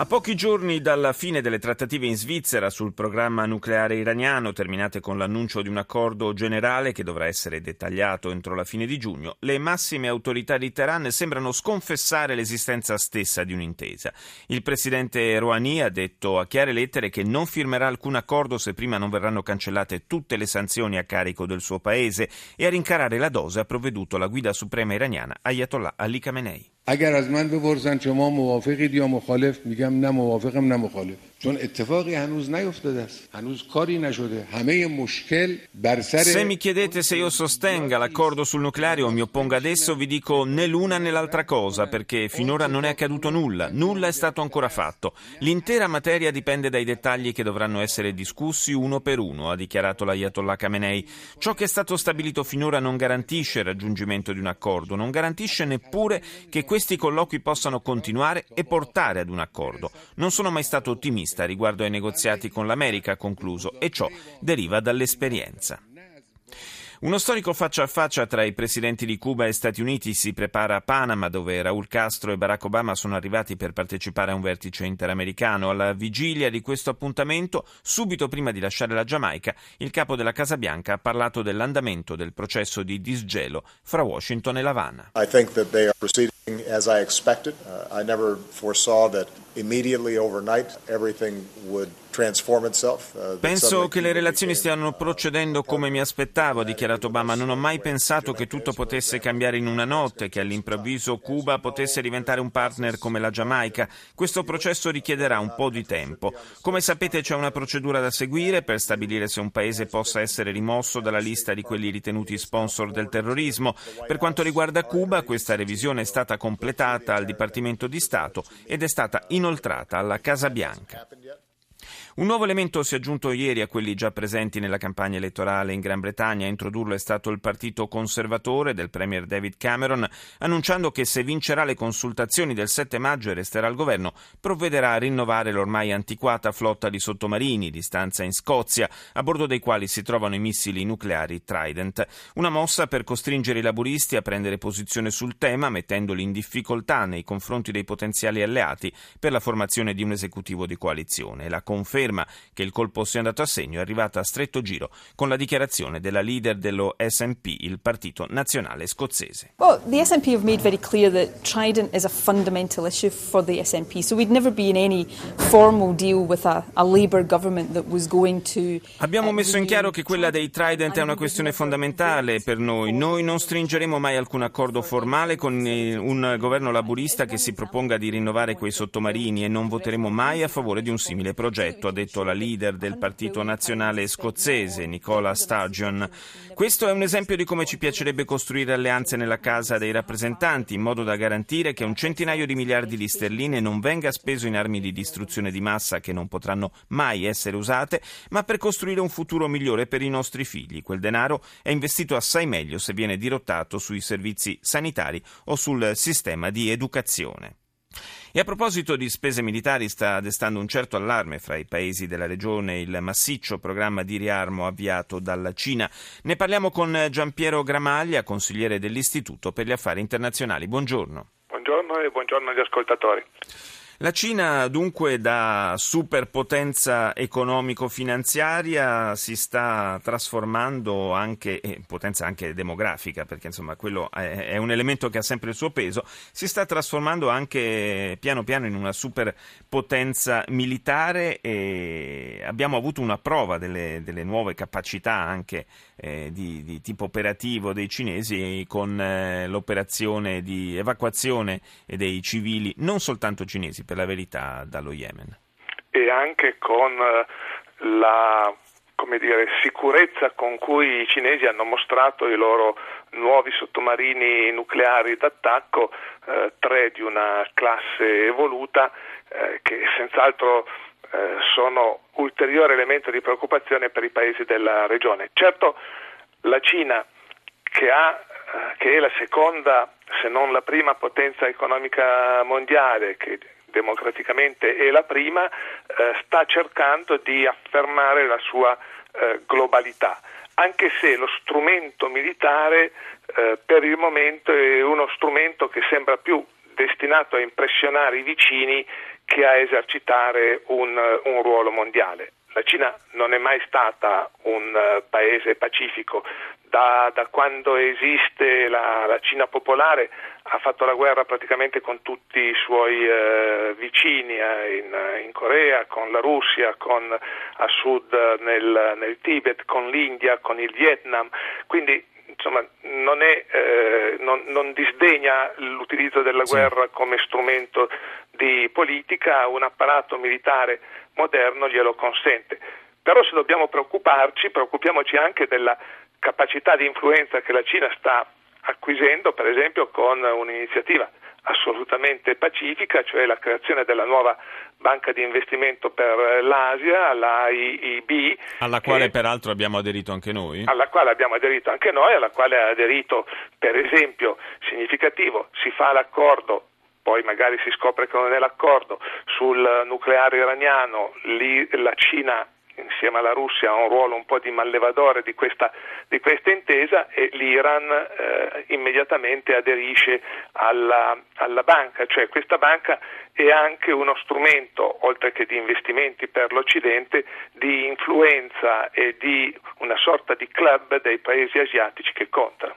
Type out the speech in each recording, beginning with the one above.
A pochi giorni dalla fine delle trattative in Svizzera sul programma nucleare iraniano, terminate con l'annuncio di un accordo generale che dovrà essere dettagliato entro la fine di giugno, le massime autorità di Teheran sembrano sconfessare l'esistenza stessa di un'intesa. Il presidente Rouhani ha detto a chiare lettere che non firmerà alcun accordo se prima non verranno cancellate tutte le sanzioni a carico del suo paese e a rincarare la dose ha provveduto la guida suprema iraniana Ayatollah Ali Khamenei. اگر از من بپرسن شما موافقید یا مخالف میگم نه موافقم نه مخالف. چون اتفاقی هنوز نیفتاده است هنوز کاری نشده همه مشکل بر سر Se mi chiedete se io sostenga l'accordo sul nucleare o mi opponga adesso, vi dico né l'una né l'altra cosa, perché finora non è accaduto nulla, nulla è stato ancora fatto. L'intera materia dipende dai dettagli che dovranno essere discussi uno per uno, ha dichiarato l'Ayatollah Khamenei. Ciò che è stato stabilito finora non garantisce il raggiungimento di un accordo, non garantisce neppure che questi colloqui possano continuare e portare ad un accordo. Non sono mai stato ottimista ottimista riguardo ai negoziati con l'America, concluso, e ciò deriva dall'esperienza. Uno storico faccia a faccia tra i presidenti di Cuba e Stati Uniti si prepara a Panama, dove Raul Castro e Barack Obama sono arrivati per partecipare a un vertice interamericano. Alla vigilia di questo appuntamento, subito prima di lasciare la Giamaica, il capo della Casa Bianca ha parlato dell'andamento del processo di disgelo fra Washington e La Habana. I think that they are proceeding as I expected. Uh, I never foresaw that immediately overnight everything would Uh, Penso che le relazioni stiano procedendo come mi aspettavo, ha dichiarato Obama. Non ho mai pensato che tutto potesse cambiare in una notte, che all'improvviso Cuba potesse diventare un partner come la Giamaica. Questo processo richiederà un po' di tempo. Come sapete c'è una procedura da seguire per stabilire se un paese possa essere rimosso dalla lista di quelli ritenuti sponsor del terrorismo. Per quanto riguarda Cuba, questa revisione è stata completata al Dipartimento di Stato ed è stata inoltrata alla Casa Bianca. Un nuovo elemento si è aggiunto ieri a quelli già presenti nella campagna elettorale in Gran Bretagna. A introdurlo è stato il partito conservatore del Premier David Cameron, annunciando che se vincerà le consultazioni del 7 maggio e resterà al governo, provvederà a rinnovare l'ormai antiquata flotta di sottomarini di stanza in Scozia, a bordo dei quali si trovano i missili nucleari Trident. Una mossa per costringere i laburisti a prendere posizione sul tema, mettendoli in difficoltà nei confronti dei potenziali alleati per la formazione di un esecutivo di coalizione. La conferma conferma che il colpo sia andato a segno è arrivata a stretto giro con la dichiarazione della leader dello SNP, il partito nazionale scozzese. Well, the SNP have made very clear that Trident is a fundamental issue for the SNP, so we'd never be in any formal deal with a, a Labour government that was going to Abbiamo messo in chiaro che quella dei Trident è una questione fondamentale per noi. Noi non stringeremo mai alcun accordo formale con un governo laburista che si proponga di rinnovare quei sottomarini e non voteremo mai a favore di un simile progetto, detto la leader del Partito Nazionale scozzese, Nicola Sturgeon. Questo è un esempio di come ci piacerebbe costruire alleanze nella Casa dei rappresentanti, in modo da garantire che un centinaio di miliardi di sterline non venga speso in armi di distruzione di massa che non potranno mai essere usate, ma per costruire un futuro migliore per i nostri figli. Quel denaro è investito assai meglio se viene dirottato sui servizi sanitari o sul sistema di educazione. E a proposito di spese militari sta destando un certo allarme fra i paesi della regione il massiccio programma di riarmo avviato dalla Cina. Ne parliamo con Giampiero Gramaglia, consigliere dell'Istituto per gli Affari Internazionali. Buongiorno. Buongiorno e buongiorno agli ascoltatori. La Cina dunque da superpotenza economico-finanziaria si sta trasformando anche, eh, potenza anche demografica, perché insomma quello è, è, un elemento che ha sempre il suo peso, si sta trasformando anche piano piano in una superpotenza militare e abbiamo avuto una prova delle, delle nuove capacità anche eh, di, di, tipo operativo dei cinesi con eh, l'operazione di evacuazione dei civili, non soltanto cinesi, per la verità dallo Yemen. E anche con eh, la dire, sicurezza con cui i cinesi hanno mostrato i loro nuovi sottomarini nucleari d'attacco, eh, tre di una classe evoluta, eh, che senz'altro eh, sono ulteriore elemento di preoccupazione per i paesi della regione. Certo, la Cina, che, ha, eh, che è la seconda se non la prima potenza economica mondiale, che democraticamente è la prima, eh, sta cercando di affermare la sua eh, globalità, anche se lo strumento militare eh, per il momento è uno strumento che sembra più destinato a impressionare i vicini che a esercitare un, un ruolo mondiale. La Cina non è mai stata un uh, paese pacifico, da, da quando esiste la, la, Cina popolare ha fatto la guerra praticamente con tutti i suoi uh, vicini eh, in, in, Corea, con la Russia, con, a sud nel, nel, Tibet, con l'India, con il Vietnam, quindi insomma, non, è, eh, non, non, disdegna l'utilizzo della guerra come strumento di politica, un apparato militare moderno glielo consente. Però se dobbiamo preoccuparci, preoccupiamoci anche della capacità di influenza che la Cina sta acquisendo, per esempio con un'iniziativa assolutamente pacifica, cioè la creazione della nuova banca di investimento per l'Asia, la IIB. Alla quale che, peraltro abbiamo aderito anche noi. Alla quale abbiamo aderito anche noi, alla quale ha aderito per esempio significativo, si fa l'accordo poi magari si scopre che non è l'accordo sul nucleare iraniano, lì la Cina insieme alla Russia ha un ruolo un po' di mallevadore di questa, di questa intesa e l'Iran eh, immediatamente aderisce alla, alla banca, cioè questa banca è anche uno strumento, oltre che di investimenti per l'Occidente, di influenza e di una sorta di club dei paesi asiatici che contano.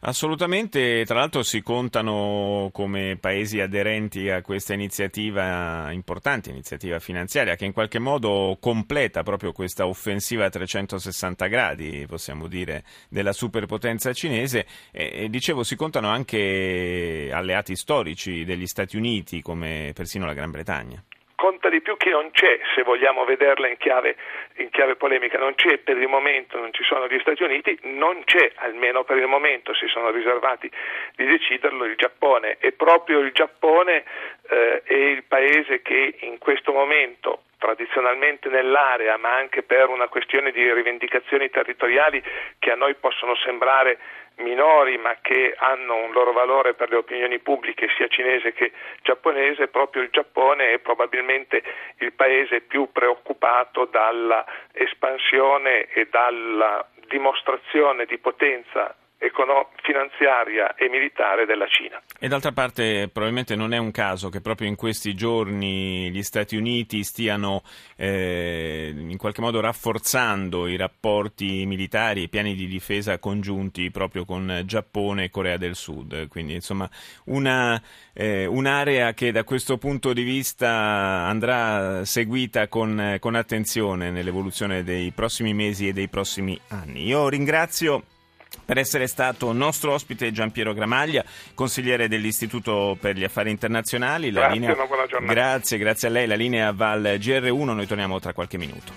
Assolutamente, tra l'altro si contano come paesi aderenti a questa iniziativa importante, iniziativa finanziaria, che in qualche modo completa proprio questa offensiva a 360 gradi, possiamo dire, della superpotenza cinese. E, dicevo, si contano anche alleati storici degli Stati Uniti, come persino la Gran Bretagna conta di più che non c'è, se vogliamo vederla in chiave, in chiave, polemica, non c'è per il momento, non ci sono gli Stati Uniti, non c'è almeno per il momento, si sono riservati di deciderlo il Giappone. E proprio il Giappone eh, è il paese che in questo momento tradizionalmente nell'area, ma anche per una questione di rivendicazioni territoriali che a noi possono sembrare minori ma che hanno un loro valore per le opinioni pubbliche sia cinese che giapponese, proprio il Giappone è probabilmente il paese più preoccupato dalla espansione e dalla dimostrazione di potenza econo- finanziaria e militare della Cina. E d'altra parte probabilmente non è un caso che proprio in questi giorni gli Stati Uniti stiano eh, in qualche modo rafforzando i rapporti militari, i piani di difesa congiunti proprio con Giappone e Corea del Sud. Quindi insomma una, eh, un'area che da questo punto di vista andrà seguita con, con attenzione nell'evoluzione dei prossimi mesi e dei prossimi anni. Io ringrazio per essere stato nostro ospite Giampiero Gramaglia, consigliere dell'Istituto per gli Affari Internazionali. La grazie, linea... Grazie, grazie a lei. La linea Val GR1, noi torniamo tra qualche minuto.